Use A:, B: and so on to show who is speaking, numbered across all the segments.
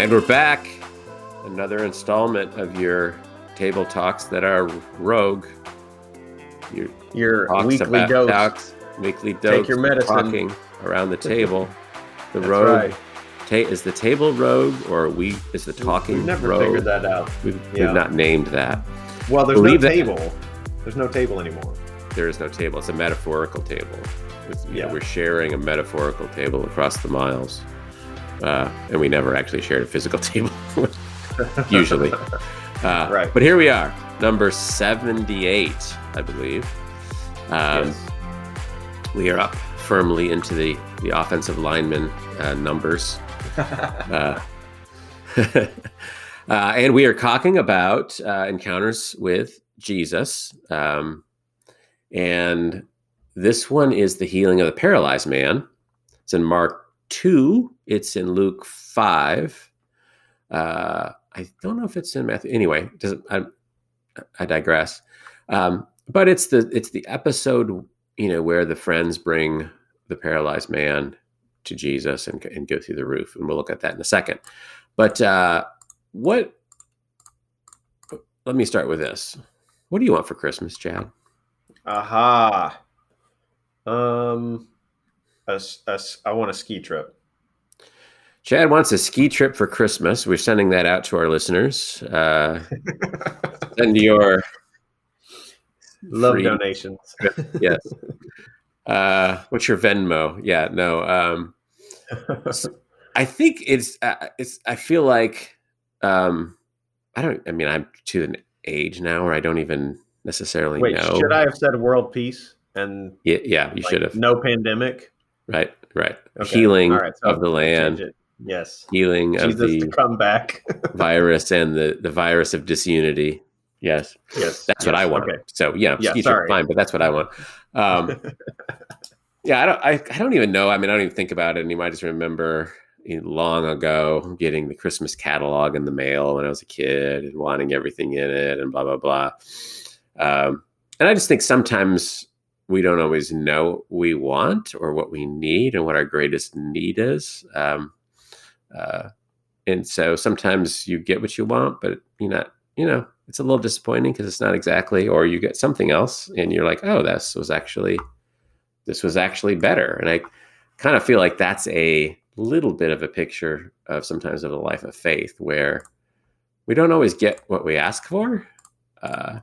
A: And we're back. Another installment of your table talks that are rogue.
B: Your, your weekly dose.
A: Talks, weekly dose.
B: Take your medicine.
A: Talking around the table. The rogue. Right. Ta- is the table rogue or we is the talking rogue.
B: We've never
A: rogue?
B: figured that out.
A: We've, yeah. we've, not named that.
B: Well, there's Believe no table. That, there's no table anymore.
A: There is no table. It's a metaphorical table. yeah. Know, we're sharing a metaphorical table across the miles uh, and we never actually shared a physical table, usually. Uh,
B: right.
A: But here we are, number 78, I believe. Um, yes. We are up firmly into the, the offensive lineman uh, numbers. Uh, uh, and we are talking about uh, encounters with Jesus. Um, and this one is the healing of the paralyzed man. It's in Mark 2, it's in Luke 5. Uh, I don't know if it's in Matthew. Anyway, doesn't I, I digress. Um, but it's the it's the episode you know where the friends bring the paralyzed man to Jesus and, and go through the roof, and we'll look at that in a second. But uh, what? Let me start with this. What do you want for Christmas, Chad?
B: Aha. Um, a, a, I want a ski trip.
A: Chad wants a ski trip for Christmas. We're sending that out to our listeners. Uh, send your
B: love free... donations.
A: yes. Uh, what's your Venmo? Yeah, no. Um, I think it's. Uh, it's. I feel like. Um, I don't. I mean, I'm to an age now where I don't even necessarily
B: Wait,
A: know.
B: Should I have said world peace and?
A: Yeah, yeah, you like, should have.
B: No pandemic.
A: Right, right. Okay. Healing so of the land.
B: Yes.
A: Healing
B: Jesus
A: of the
B: come back.
A: virus and the, the virus of disunity. Yes.
B: Yes.
A: That's
B: yes.
A: what I want. Okay. So yeah, yeah trip, fine, but that's what I want. Um, yeah, I don't I, I don't even know. I mean, I don't even think about it anymore. I just remember long ago getting the Christmas catalog in the mail when I was a kid and wanting everything in it and blah blah blah. Um, and I just think sometimes we don't always know what we want or what we need and what our greatest need is. Um, uh, and so sometimes you get what you want, but you're not, you know, it's a little disappointing because it's not exactly, or you get something else and you're like, oh, this was actually, this was actually better. And I kind of feel like that's a little bit of a picture of sometimes of a life of faith where we don't always get what we ask for. Uh,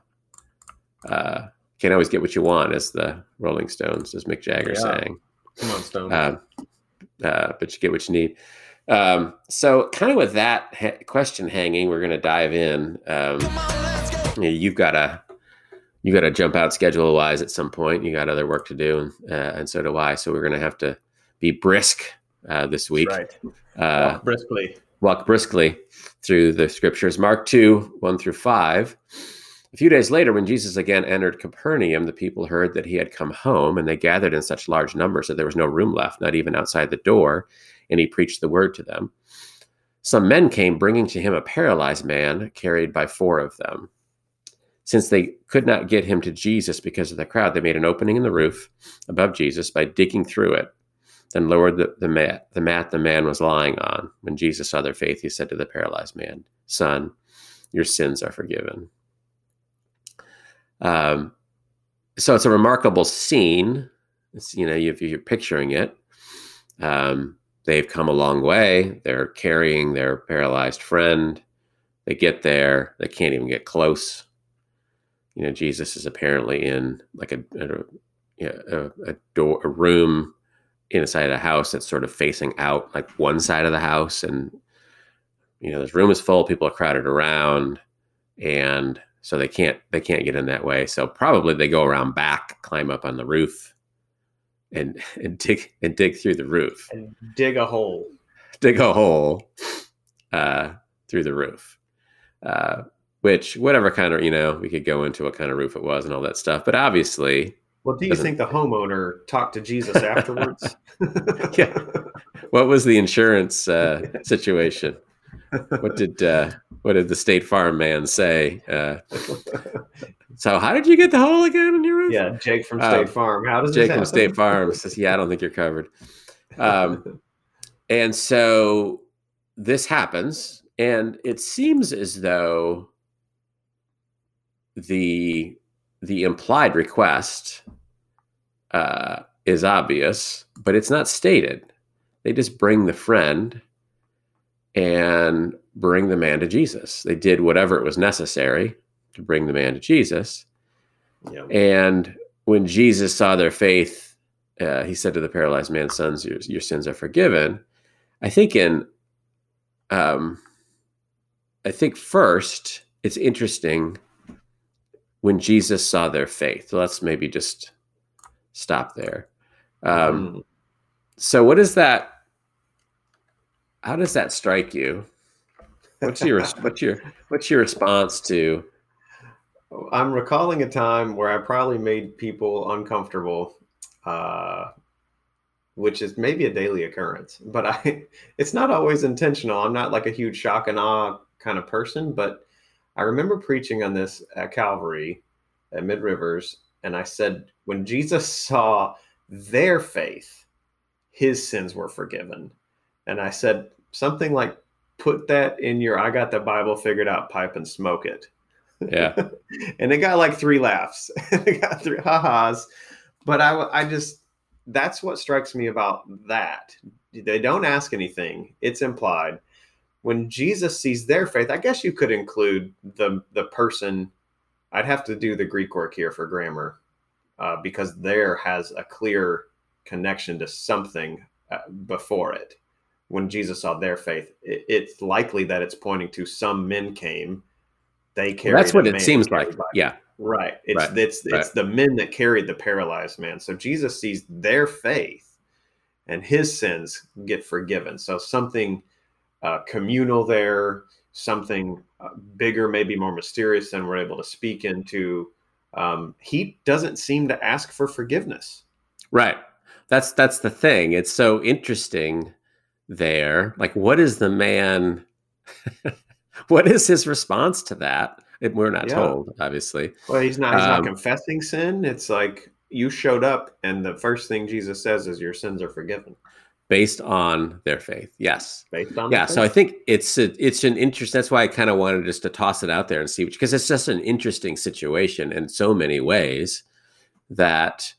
A: uh, can't always get what you want, as the Rolling Stones, as Mick Jagger yeah. saying.
B: Come on, Stone.
A: Uh, uh, but you get what you need. Um, so, kind of with that ha- question hanging, we're going to dive in. Um, you know, you've got to you got to jump out schedule wise at some point. You got other work to do, and, uh, and so do I. So we're going to have to be brisk uh, this week.
B: Right. Uh, walk briskly.
A: Walk briskly through the scriptures. Mark two one through five. A few days later, when Jesus again entered Capernaum, the people heard that he had come home, and they gathered in such large numbers that there was no room left, not even outside the door, and he preached the word to them. Some men came bringing to him a paralyzed man, carried by four of them. Since they could not get him to Jesus because of the crowd, they made an opening in the roof above Jesus by digging through it, then lowered the, the, mat, the mat the man was lying on. When Jesus saw their faith, he said to the paralyzed man, Son, your sins are forgiven. Um, so it's a remarkable scene. It's, you know, if you're picturing it, um, they've come a long way. They're carrying their paralyzed friend. They get there, they can't even get close. You know, Jesus is apparently in like a a, a, a door, a room inside a house that's sort of facing out, like one side of the house, and you know, this room is full. People are crowded around, and so they can't they can't get in that way. So probably they go around back, climb up on the roof, and and dig and dig through the roof
B: and dig a hole,
A: dig a hole uh, through the roof. Uh, which whatever kind of you know we could go into what kind of roof it was and all that stuff, but obviously.
B: Well, do you think the homeowner talked to Jesus afterwards?
A: yeah. What was the insurance uh, situation? What did uh, what did the State Farm man say? Uh, so how did you get the hole again in your roof?
B: Yeah, Jake from State um, Farm. How does
A: Jake from State Farm says, "Yeah, I don't think you're covered." Um, and so this happens, and it seems as though the the implied request uh, is obvious, but it's not stated. They just bring the friend and bring the man to Jesus. They did whatever it was necessary to bring the man to Jesus. Yeah. And when Jesus saw their faith, uh, he said to the paralyzed man, "Sons, your, your sins are forgiven." I think in, um, I think first it's interesting when Jesus saw their faith. Let's maybe just stop there. Um, mm. So, what is that? How does that strike you? What's your what's your what's your response to?
B: I'm recalling a time where I probably made people uncomfortable, uh, which is maybe a daily occurrence. But I, it's not always intentional. I'm not like a huge shock and awe kind of person, but I remember preaching on this at Calvary at Mid Rivers, and I said, when Jesus saw their faith, his sins were forgiven. And I said something like, put that in your I got the Bible figured out pipe and smoke it.
A: Yeah.
B: and it got like three laughs. it got three ha-has. But I, I just, that's what strikes me about that. They don't ask anything, it's implied when Jesus sees their faith, I guess you could include the the person. I'd have to do the Greek work here for grammar, uh, because there has a clear connection to something uh, before it. When Jesus saw their faith, it, it's likely that it's pointing to some men came. They carried.
A: Well, that's what it seems like. By. Yeah.
B: Right. It's right. it's right. it's the men that carried the paralyzed man. So Jesus sees their faith, and his sins get forgiven. So something uh, communal there, something uh, bigger, maybe more mysterious than we're able to speak into. Um, he doesn't seem to ask for forgiveness.
A: Right. That's that's the thing. It's so interesting there. Like, what is the man? what is his response to that? It, we're not yeah. told, obviously.
B: Well, he's not. He's um, not confessing sin. It's like you showed up, and the first thing Jesus says is, "Your sins are forgiven."
A: based on their faith. Yes.
B: Based on
A: yeah. So I think it's a, it's an interest. That's why I kind of wanted just to toss it out there and see because it's just an interesting situation in so many ways that.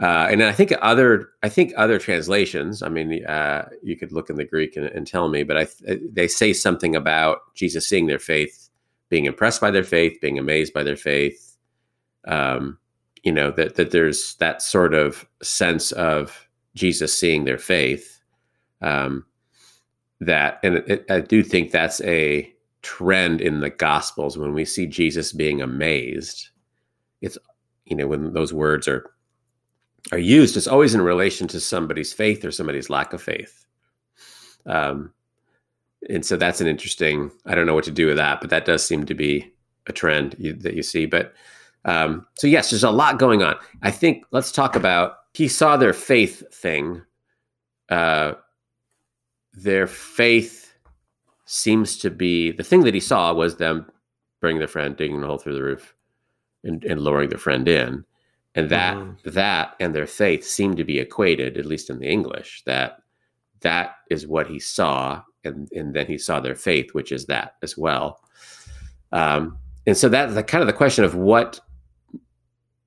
A: Uh, and I think other, I think other translations. I mean, uh, you could look in the Greek and, and tell me, but I, they say something about Jesus seeing their faith, being impressed by their faith, being amazed by their faith. Um, you know that that there's that sort of sense of Jesus seeing their faith. Um, that, and it, I do think that's a trend in the Gospels when we see Jesus being amazed. It's, you know, when those words are are used, it's always in relation to somebody's faith or somebody's lack of faith. Um, and so that's an interesting. I don't know what to do with that, but that does seem to be a trend you, that you see. But um, so yes, there's a lot going on. I think let's talk about he saw their faith thing. Uh, their faith seems to be the thing that he saw was them bringing their friend, digging a hole through the roof, and, and lowering their friend in, and that mm-hmm. that and their faith seem to be equated, at least in the English. That that is what he saw, and and then he saw their faith, which is that as well. Um, and so that's the kind of the question of what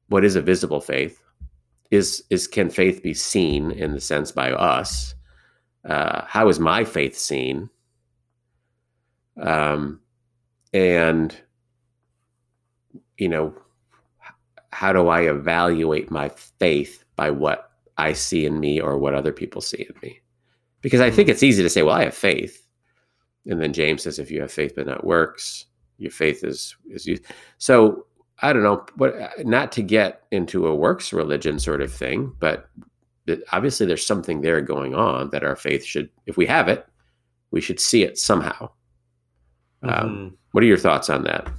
A: what is a visible faith is is can faith be seen in the sense by us? Uh, how is my faith seen? Um, and you know, how do I evaluate my faith by what I see in me or what other people see in me? Because I think hmm. it's easy to say, well, I have faith. And then James says, if you have faith but not works, your faith is is used. So I don't know, but uh, not to get into a works religion sort of thing, but obviously there's something there going on that our faith should, if we have it, we should see it somehow. Um, mm-hmm. Um, what are your thoughts on that?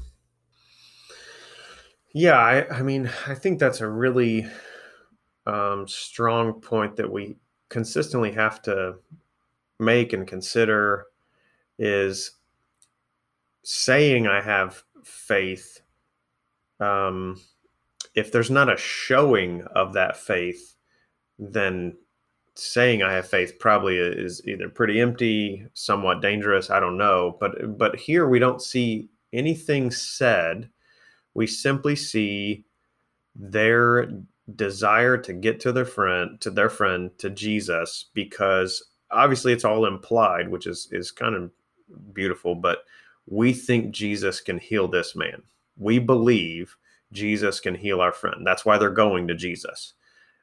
B: Yeah, I, I mean, I think that's a really um, strong point that we consistently have to make and consider is saying I have faith um, if there's not a showing of that faith, then saying I have faith probably is either pretty empty, somewhat dangerous. I don't know, but but here we don't see anything said. We simply see their desire to get to their friend to their friend to Jesus because obviously it's all implied, which is is kind of beautiful, but we think Jesus can heal this man. We believe Jesus can heal our friend. That's why they're going to Jesus.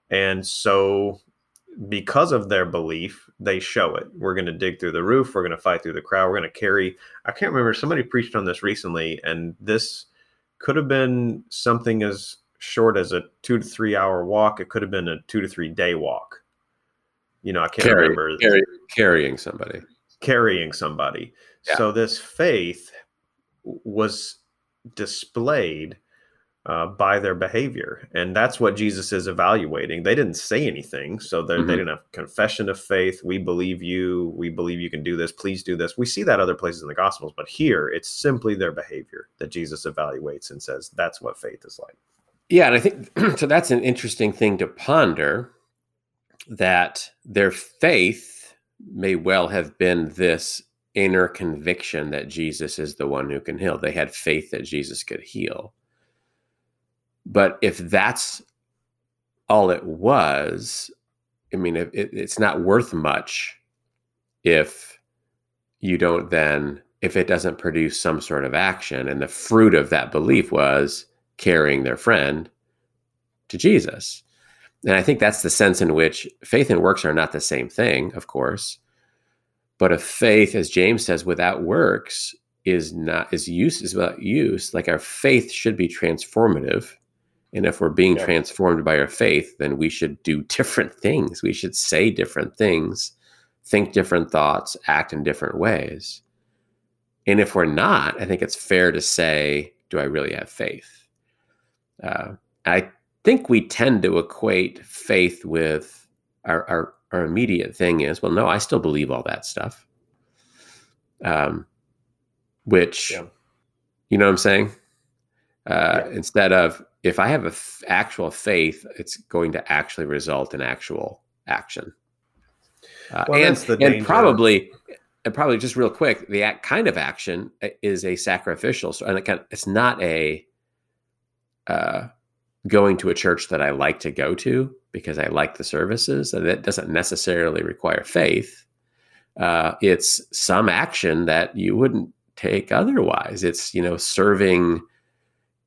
B: And so because of their belief, they show it. We're going to dig through the roof. We're going to fight through the crowd. We're going to carry. I can't remember. Somebody preached on this recently, and this could have been something as short as a two to three hour walk. It could have been a two to three day walk. You know, I can't Carry, remember.
A: Carry, carrying somebody.
B: Carrying somebody. Yeah. So this faith was displayed uh, by their behavior. And that's what Jesus is evaluating. They didn't say anything. So mm-hmm. they didn't have confession of faith. We believe you. We believe you can do this. Please do this. We see that other places in the Gospels. But here, it's simply their behavior that Jesus evaluates and says, that's what faith is like.
A: Yeah. And I think so that's an interesting thing to ponder that their faith may well have been this inner conviction that Jesus is the one who can heal. They had faith that Jesus could heal but if that's all it was, I mean, it, it's not worth much if you don't then, if it doesn't produce some sort of action. And the fruit of that belief was carrying their friend to Jesus. And I think that's the sense in which faith and works are not the same thing, of course. But a faith, as James says, without works is not is use is without use. Like our faith should be transformative and if we're being yeah. transformed by our faith, then we should do different things. We should say different things, think different thoughts, act in different ways. And if we're not, I think it's fair to say, do I really have faith? Uh, I think we tend to equate faith with our, our, our immediate thing is, well, no, I still believe all that stuff. Um, which, yeah. you know what I'm saying? Uh, yeah. Instead of, if I have an f- actual faith, it's going to actually result in actual action. Uh, well, and, and probably, and probably just real quick, the act, kind of action uh, is a sacrificial. So, and it kind of, it's not a uh, going to a church that I like to go to because I like the services. And that doesn't necessarily require faith. Uh, it's some action that you wouldn't take otherwise. It's you know serving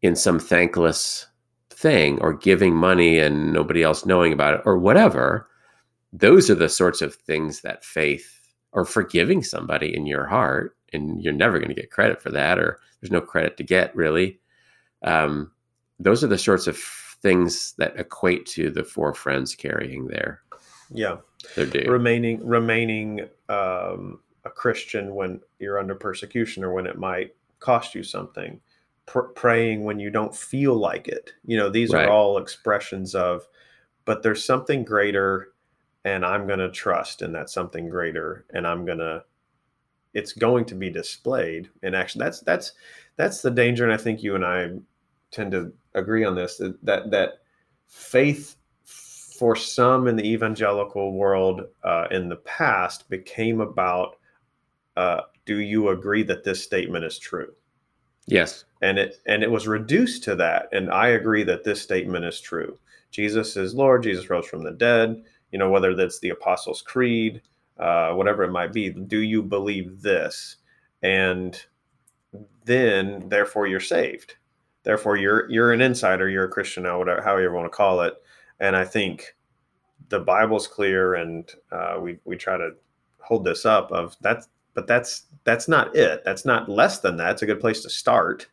A: in some thankless thing or giving money and nobody else knowing about it or whatever those are the sorts of things that faith or forgiving somebody in your heart and you're never going to get credit for that or there's no credit to get really. Um, those are the sorts of things that equate to the four friends carrying their
B: yeah. their due. remaining remaining um, a christian when you're under persecution or when it might cost you something pr- praying when you don't feel like it. You know, these right. are all expressions of, but there's something greater, and I'm going to trust in that something greater, and I'm going to. It's going to be displayed in action. That's that's that's the danger, and I think you and I tend to agree on this. That that, that faith for some in the evangelical world uh, in the past became about uh, do you agree that this statement is true?
A: Yes.
B: And it and it was reduced to that. And I agree that this statement is true. Jesus is Lord. Jesus rose from the dead. You know, whether that's the Apostles' Creed, uh, whatever it might be. Do you believe this? And then, therefore, you're saved. Therefore, you're you're an insider. You're a Christian now, whatever, however you want to call it. And I think the Bible's clear, and uh, we we try to hold this up. Of that's but that's that's not it. That's not less than that. It's a good place to start,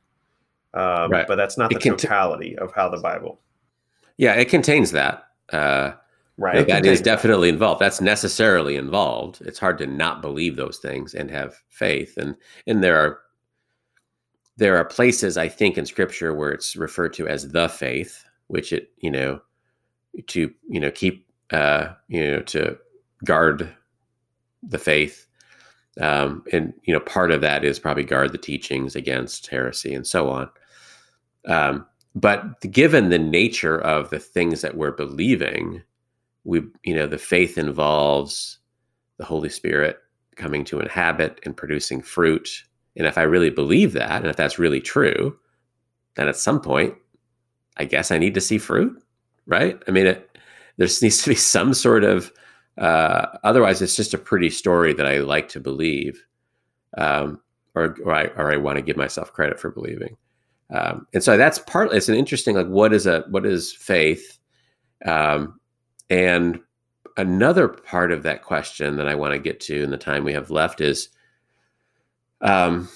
B: um, right. but that's not the cont- totality of how the Bible.
A: Yeah, it contains that. Uh, right, that is definitely that. involved. That's necessarily involved. It's hard to not believe those things and have faith, and and there are there are places I think in Scripture where it's referred to as the faith, which it you know to you know keep uh, you know to guard the faith um, and you know, part of that is probably guard the teachings against heresy and so on. Um, but given the nature of the things that we're believing, we you know the faith involves the Holy Spirit coming to inhabit and producing fruit. And if I really believe that, and if that's really true, then at some point, I guess I need to see fruit, right? I mean, it, there needs to be some sort of. Uh, otherwise, it's just a pretty story that I like to believe, um, or or I or I want to give myself credit for believing. Um, and so that's partly it's an interesting like what is a what is faith, um, and another part of that question that I want to get to in the time we have left is, um,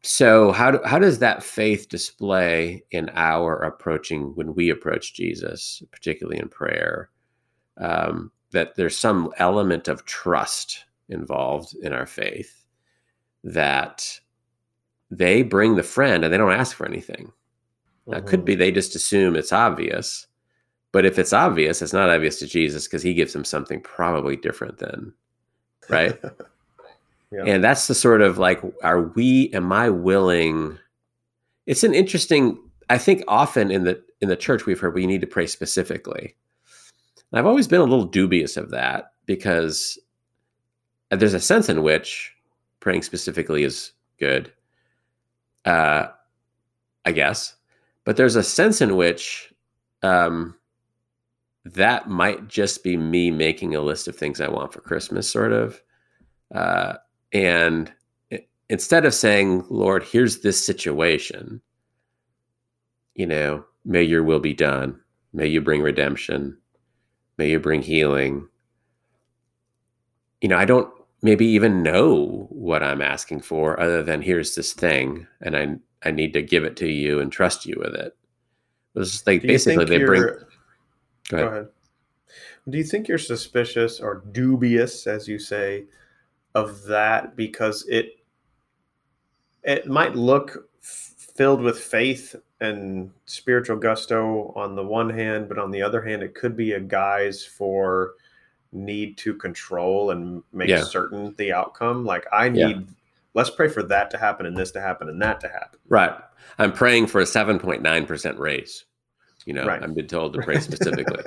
A: so how do, how does that faith display in our approaching when we approach Jesus, particularly in prayer? Um, that there's some element of trust involved in our faith that they bring the friend and they don't ask for anything. Now, mm-hmm. it could be mm-hmm. they just assume it's obvious, but if it's obvious, it's not obvious to Jesus because he gives them something probably different then, right? yeah. And that's the sort of like, are we? Am I willing? It's an interesting. I think often in the in the church we've heard we need to pray specifically. And I've always been a little dubious of that because there's a sense in which praying specifically is good uh, I guess. But there's a sense in which um, that might just be me making a list of things I want for Christmas, sort of. Uh, and it, instead of saying, Lord, here's this situation, you know, may your will be done. May you bring redemption. May you bring healing. You know, I don't maybe even know what I'm asking for other than here's this thing and I I need to give it to you and trust you with it. It's like basically they bring go ahead. go ahead.
C: Do you think you're suspicious or dubious as you say of that because it it might look filled with faith and spiritual gusto on the one hand, but on the other hand, it could be a guise for need to control and make yeah. certain the outcome. Like I need yeah. let's pray for that to happen and this to happen and that to happen.
A: Right. I'm praying for a 7.9% raise. You know, right. I've been told to pray specifically.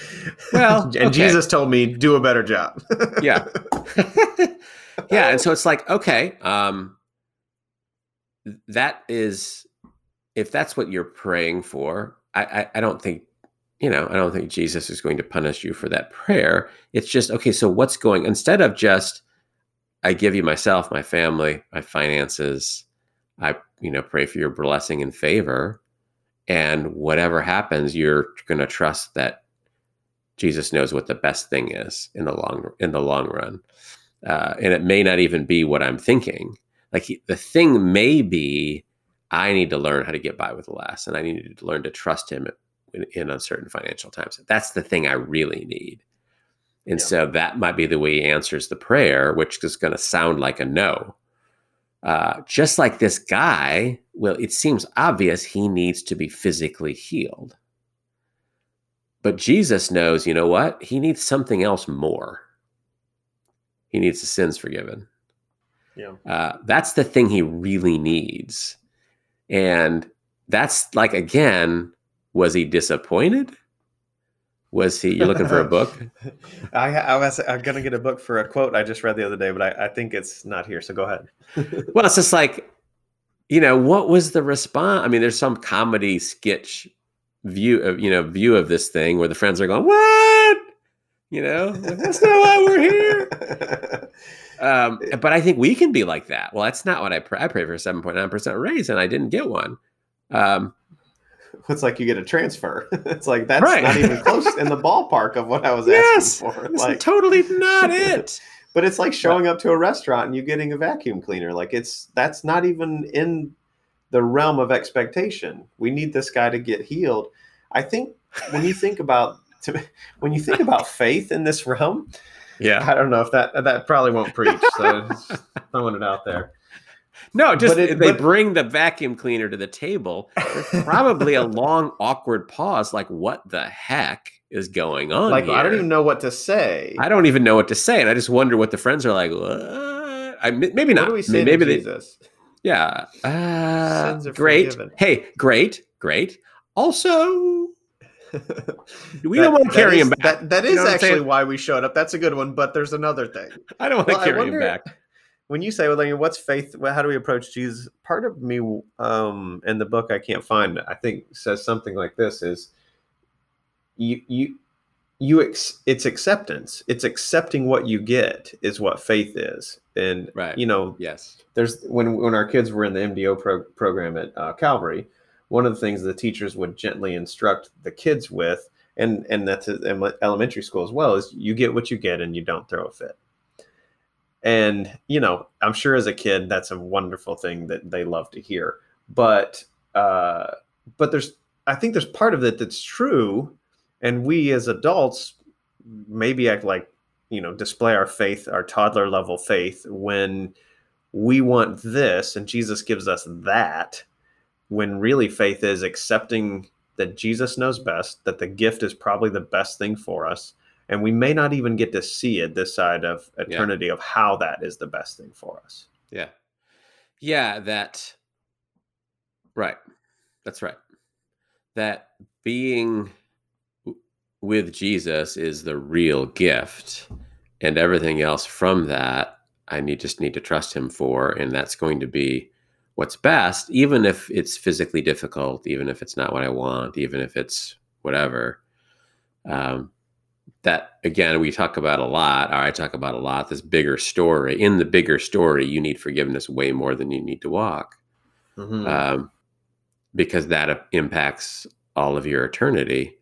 C: well, and okay. Jesus told me do a better job.
A: yeah. yeah, and so it's like, okay, um that is if that's what you're praying for, I, I, I don't think you know, I don't think Jesus is going to punish you for that prayer. It's just, okay, so what's going, instead of just, I give you myself, my family, my finances, I, you know, pray for your blessing and favor. And whatever happens, you're going to trust that Jesus knows what the best thing is in the long, in the long run. Uh, and it may not even be what I'm thinking. Like he, the thing may be, I need to learn how to get by with less, and I need to learn to trust him in, in uncertain financial times. That's the thing I really need. And yeah. so that might be the way he answers the prayer, which is going to sound like a no. Uh, just like this guy, well, it seems obvious he needs to be physically healed. But Jesus knows, you know what? He needs something else more. He needs the sins forgiven. Yeah. Uh, that's the thing he really needs. And that's like, again, was he disappointed? Was he? You're looking for a book?
C: I, I, was. I'm gonna get a book for a quote I just read the other day, but I, I think it's not here. So go ahead.
A: well, it's just like, you know, what was the response? I mean, there's some comedy sketch view of you know view of this thing where the friends are going, "What? You know, that's not why we're here." Um, but I think we can be like that. Well, that's not what I pray. I pray for a 7.9 percent raise, and I didn't get one. Um,
B: it's like you get a transfer. it's like that's right. not even close in the ballpark of what I was yes, asking for. Like
A: totally not it.
B: but it's like showing up to a restaurant and you getting a vacuum cleaner. Like it's that's not even in the realm of expectation. We need this guy to get healed. I think when you think about to, when you think about faith in this realm,
C: yeah,
B: I don't know if that that probably won't preach. So throwing it out there.
A: No, just it, they but, bring the vacuum cleaner to the table. There's probably a long, awkward pause. Like, what the heck is going on?
B: Like,
A: here?
B: I don't even know what to say.
A: I don't even know what to say, and I just wonder what the friends are like. What? I maybe not. maybe they, Jesus? Yeah. Uh, great. Forgiven. Hey, great, great. Also, we that, don't want to carry
B: is,
A: him back.
B: That, that is you know actually why we showed up. That's a good one. But there's another thing.
A: I don't want well, to carry wonder, him back.
B: When you say, well, what's faith? How do we approach Jesus? Part of me um, in the book I can't find, I think says something like this is you, you, you ex- it's acceptance it's accepting what you get is what faith is and right. you know
A: yes
B: there's when when our kids were in the mdo pro- program at uh, calvary one of the things the teachers would gently instruct the kids with and and that's in elementary school as well is you get what you get and you don't throw a fit. And you know i'm sure as a kid that's a wonderful thing that they love to hear. But uh but there's i think there's part of it that's true and we as adults maybe act like you know display our faith our toddler level faith when we want this and jesus gives us that when really faith is accepting that jesus knows best that the gift is probably the best thing for us and we may not even get to see it this side of eternity yeah. of how that is the best thing for us.
A: Yeah. Yeah that right. That's right. That being with Jesus is the real gift, and everything else from that I need just need to trust Him for, and that's going to be what's best, even if it's physically difficult, even if it's not what I want, even if it's whatever. Um, that again we talk about a lot or i talk about a lot this bigger story in the bigger story you need forgiveness way more than you need to walk mm-hmm. um, because that impacts all of your eternity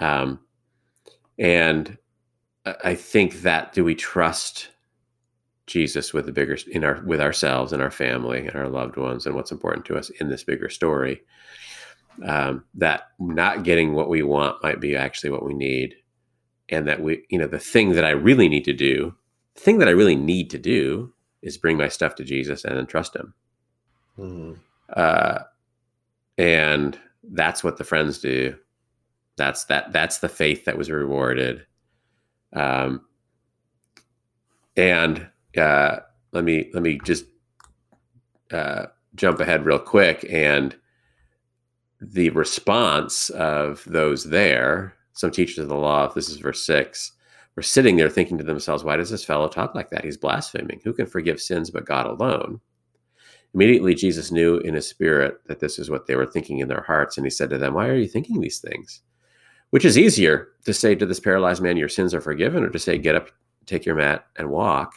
A: um, and I think that do we trust Jesus with the bigger in our with ourselves and our family and our loved ones and what's important to us in this bigger story. Um, that not getting what we want might be actually what we need, and that we, you know, the thing that I really need to do, the thing that I really need to do is bring my stuff to Jesus and then trust Him. Mm-hmm. Uh, and that's what the friends do that's that that's the faith that was rewarded um and uh let me let me just uh jump ahead real quick and the response of those there some teachers of the law this is verse 6 were sitting there thinking to themselves why does this fellow talk like that? He's blaspheming. Who can forgive sins but god alone? Immediately jesus knew in his spirit that this is what they were thinking in their hearts and he said to them why are you thinking these things? Which is easier to say to this paralyzed man, Your sins are forgiven, or to say, Get up, take your mat, and walk?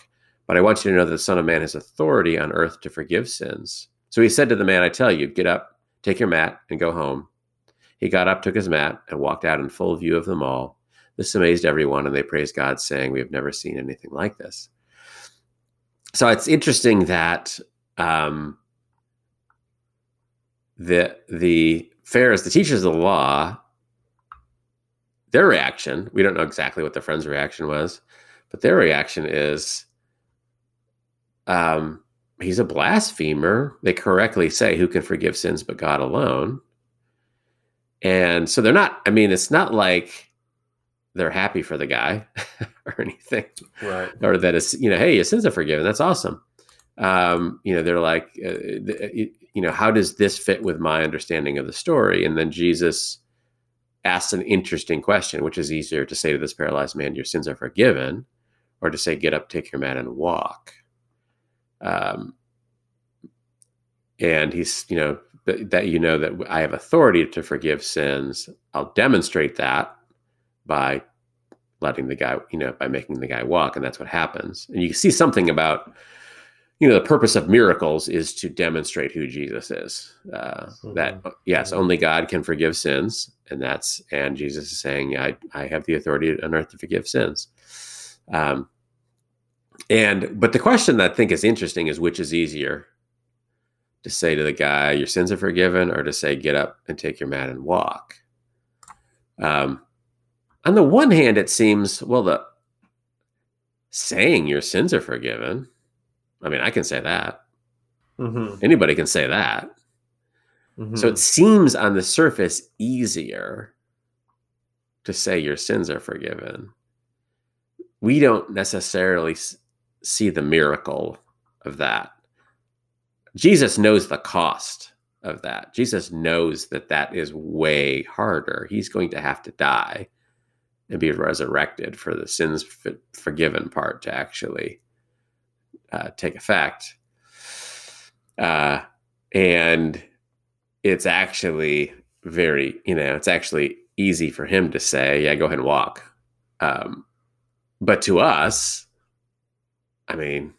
A: But I want you to know that the Son of Man has authority on earth to forgive sins. So he said to the man, I tell you, get up, take your mat, and go home. He got up, took his mat, and walked out in full view of them all. This amazed everyone, and they praised God, saying, We have never seen anything like this. So it's interesting that um, the the Pharisees, the teachers of the law, their reaction, we don't know exactly what the friend's reaction was, but their reaction is um, he's a blasphemer. They correctly say, Who can forgive sins but God alone? And so they're not, I mean, it's not like they're happy for the guy or anything.
B: Right.
A: Or that it's, you know, hey, your sins are forgiven. That's awesome. Um, you know, they're like, uh, you know, how does this fit with my understanding of the story? And then Jesus asks an interesting question, which is easier to say to this paralyzed man, Your sins are forgiven, or to say, Get up, take your mat, and walk. Um, and he's, you know, that you know that I have authority to forgive sins. I'll demonstrate that by letting the guy, you know, by making the guy walk. And that's what happens. And you see something about you know the purpose of miracles is to demonstrate who jesus is uh, mm-hmm. that yes mm-hmm. only god can forgive sins and that's and jesus is saying i i have the authority on earth to forgive sins um and but the question that i think is interesting is which is easier to say to the guy your sins are forgiven or to say get up and take your mat and walk um on the one hand it seems well the saying your sins are forgiven I mean, I can say that. Mm-hmm. Anybody can say that. Mm-hmm. So it seems on the surface easier to say your sins are forgiven. We don't necessarily see the miracle of that. Jesus knows the cost of that. Jesus knows that that is way harder. He's going to have to die and be resurrected for the sins forgiven part to actually uh, take effect. Uh, and it's actually very, you know, it's actually easy for him to say, yeah, go ahead and walk. Um, but to us, I mean,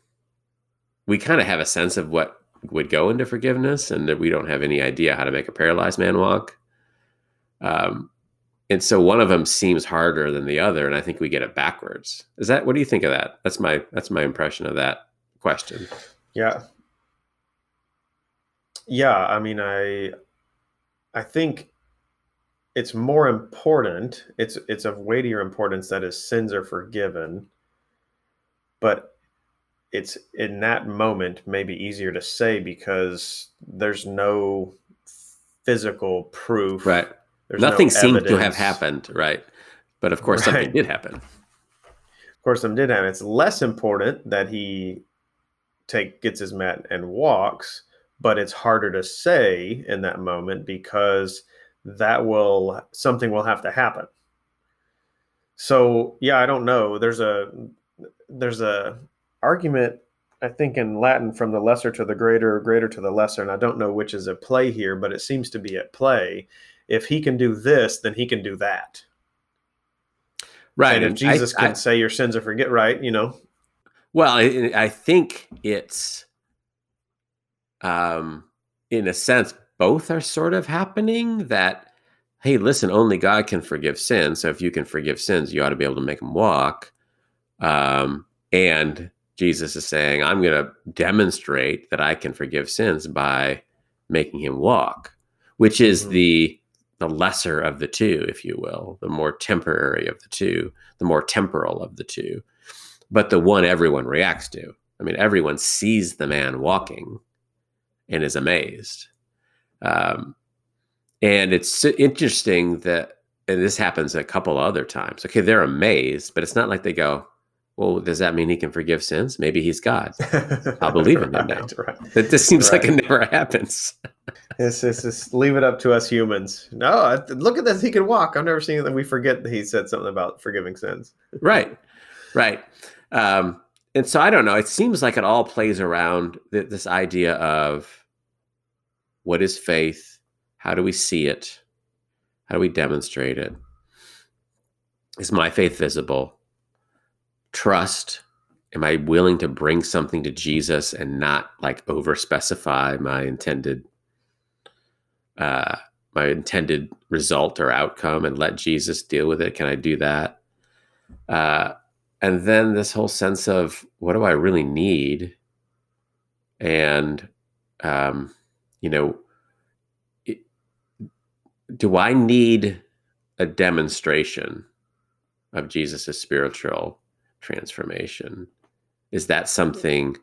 A: we kind of have a sense of what would go into forgiveness and that we don't have any idea how to make a paralyzed man walk. Um, and so one of them seems harder than the other, and I think we get it backwards. Is that what do you think of that? That's my that's my impression of that question.
B: Yeah. Yeah, I mean I I think it's more important, it's it's of weightier importance that his sins are forgiven. But it's in that moment maybe easier to say because there's no physical proof.
A: Right. There's Nothing no seemed to have happened, right? But of course, right. something did happen.
B: Of course, something did happen. It's less important that he take gets his mat and walks, but it's harder to say in that moment because that will something will have to happen. So yeah, I don't know. There's a there's a argument I think in Latin from the lesser to the greater, or greater to the lesser, and I don't know which is at play here, but it seems to be at play. If he can do this, then he can do that.
A: Right.
B: And if Jesus I, can I, say your sins are forget, right? You know.
A: Well, I, I think it's, um, in a sense, both are sort of happening. That hey, listen, only God can forgive sins. So if you can forgive sins, you ought to be able to make them walk. Um, and Jesus is saying, I'm going to demonstrate that I can forgive sins by making him walk, which is mm-hmm. the the lesser of the two, if you will, the more temporary of the two, the more temporal of the two, but the one everyone reacts to. I mean, everyone sees the man walking and is amazed. Um, and it's interesting that, and this happens a couple other times. Okay, they're amazed, but it's not like they go, well, does that mean he can forgive sins? Maybe he's God. I'll believe in him now. Right. It just seems right. like it never happens.
B: It's, it's just leave it up to us humans. No, look at this. He can walk. I've never seen that. We forget that he said something about forgiving sins.
A: right, right. Um, and so I don't know. It seems like it all plays around th- this idea of what is faith? How do we see it? How do we demonstrate it? Is my faith visible? Trust? Am i willing to bring something to jesus and not like over specify my intended uh my intended result or outcome and let jesus deal with it? Can i do that? Uh and then this whole sense of what do i really need? And um you know do i need a demonstration of jesus' spiritual transformation? Is that something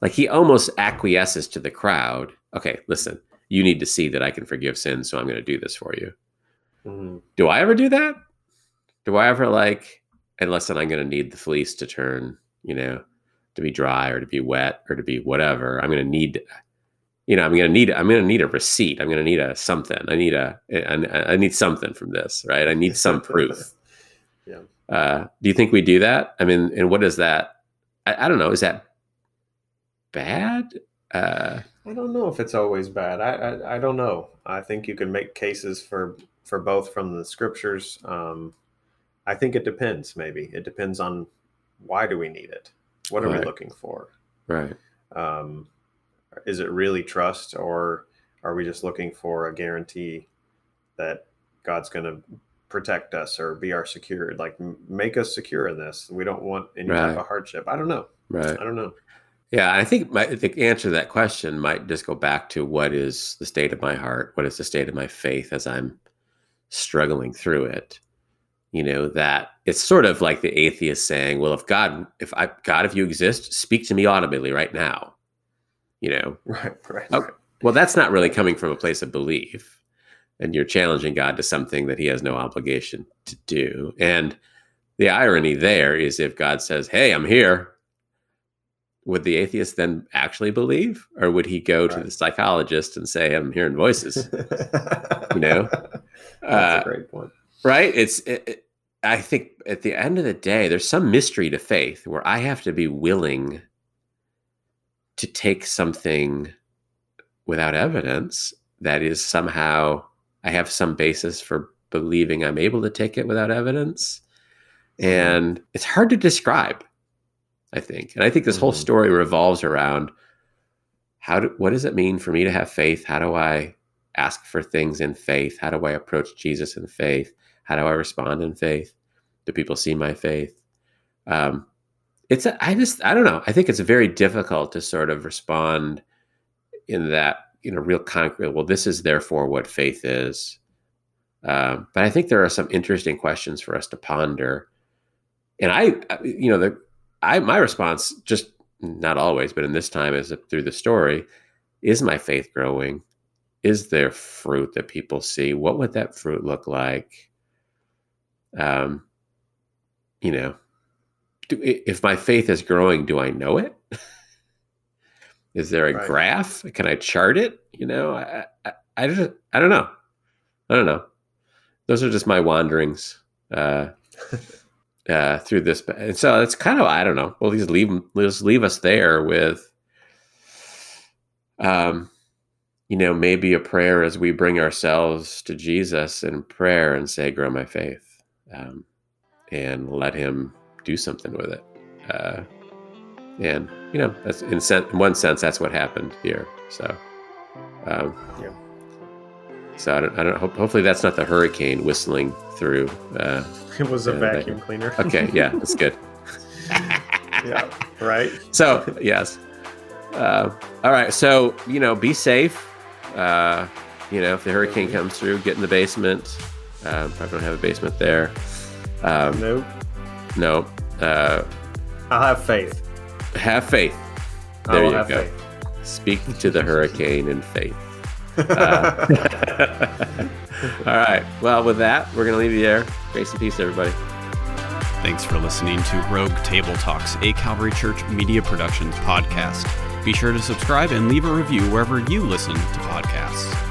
A: like he almost acquiesces to the crowd? Okay, listen, you need to see that I can forgive sins, so I'm going to do this for you. Mm-hmm. Do I ever do that? Do I ever like, and listen, I'm going to need the fleece to turn, you know, to be dry or to be wet or to be whatever. I'm going to need, you know, I'm going to need, I'm going to need a receipt. I'm going to need a something. I need a, I, I need something from this, right? I need some proof. yeah. Uh, do you think we do that? I mean, and what is that? I, I don't know. Is that bad? Uh,
B: I don't know if it's always bad. I, I, I don't know. I think you can make cases for for both from the scriptures. Um, I think it depends. Maybe it depends on why do we need it? What are right. we looking for?
A: Right.
B: Um, is it really trust, or are we just looking for a guarantee that God's going to protect us or be our secure like make us secure in this. We don't want any right. type of hardship. I don't know.
A: Right.
B: I don't know.
A: Yeah i think my, the answer to that question might just go back to what is the state of my heart? What is the state of my faith as i'm struggling through it? You know that it's sort of like the atheist saying well if god if i god if you exist speak to me audibly right now. You know?
B: Right right,
A: oh, right. well that's not really coming from a place of belief and you're challenging God to something that he has no obligation to do. And the irony there is if God says, Hey, I'm here, would the atheist then actually believe, or would he go right. to the psychologist and say, "I'm hearing voices"? you know,
B: that's uh, a great point.
A: Right? It's. It, it, I think at the end of the day, there's some mystery to faith where I have to be willing to take something without evidence that is somehow I have some basis for believing I'm able to take it without evidence. Mm-hmm. And it's hard to describe, I think. And I think this mm-hmm. whole story revolves around how do what does it mean for me to have faith? How do I ask for things in faith? How do I approach Jesus in faith? How do I respond in faith? Do people see my faith? Um, it's a, I just I don't know. I think it's very difficult to sort of respond in that you know real concrete. Well, this is therefore what faith is. Um, but I think there are some interesting questions for us to ponder. And I, you know, the I my response just not always, but in this time is through the story, is my faith growing? Is there fruit that people see? What would that fruit look like? Um, you know, do, if my faith is growing, do I know it? is there a right. graph? Can I chart it? You know, I, I, I just, I don't know. I don't know. Those are just my wanderings uh, uh, through this. And so it's kind of, I don't know. Well, just leave, just leave us there with, um, you know, maybe a prayer as we bring ourselves to Jesus in prayer and say, grow my faith. Um, and let him do something with it. Uh, and you know, that's in, sen- in one sense, that's what happened here. So, um, yeah. So I don't, I don't. Hope, hopefully, that's not the hurricane whistling through. Uh,
C: it was a uh, vacuum cleaner.
A: okay, yeah, that's good.
C: yeah, right.
A: So yes. Uh, all right. So you know, be safe. Uh, you know, if the hurricane comes through, get in the basement. Uh, probably don't have a basement there.
C: Um, nope.
A: No. Uh,
C: I'll have faith.
A: Have faith. There you go. Faith. Speak to the hurricane in faith. Uh, all right. Well, with that, we're going to leave you there. Grace and peace, everybody.
D: Thanks for listening to Rogue Table Talks, a Calvary Church Media Productions podcast. Be sure to subscribe and leave a review wherever you listen to podcasts.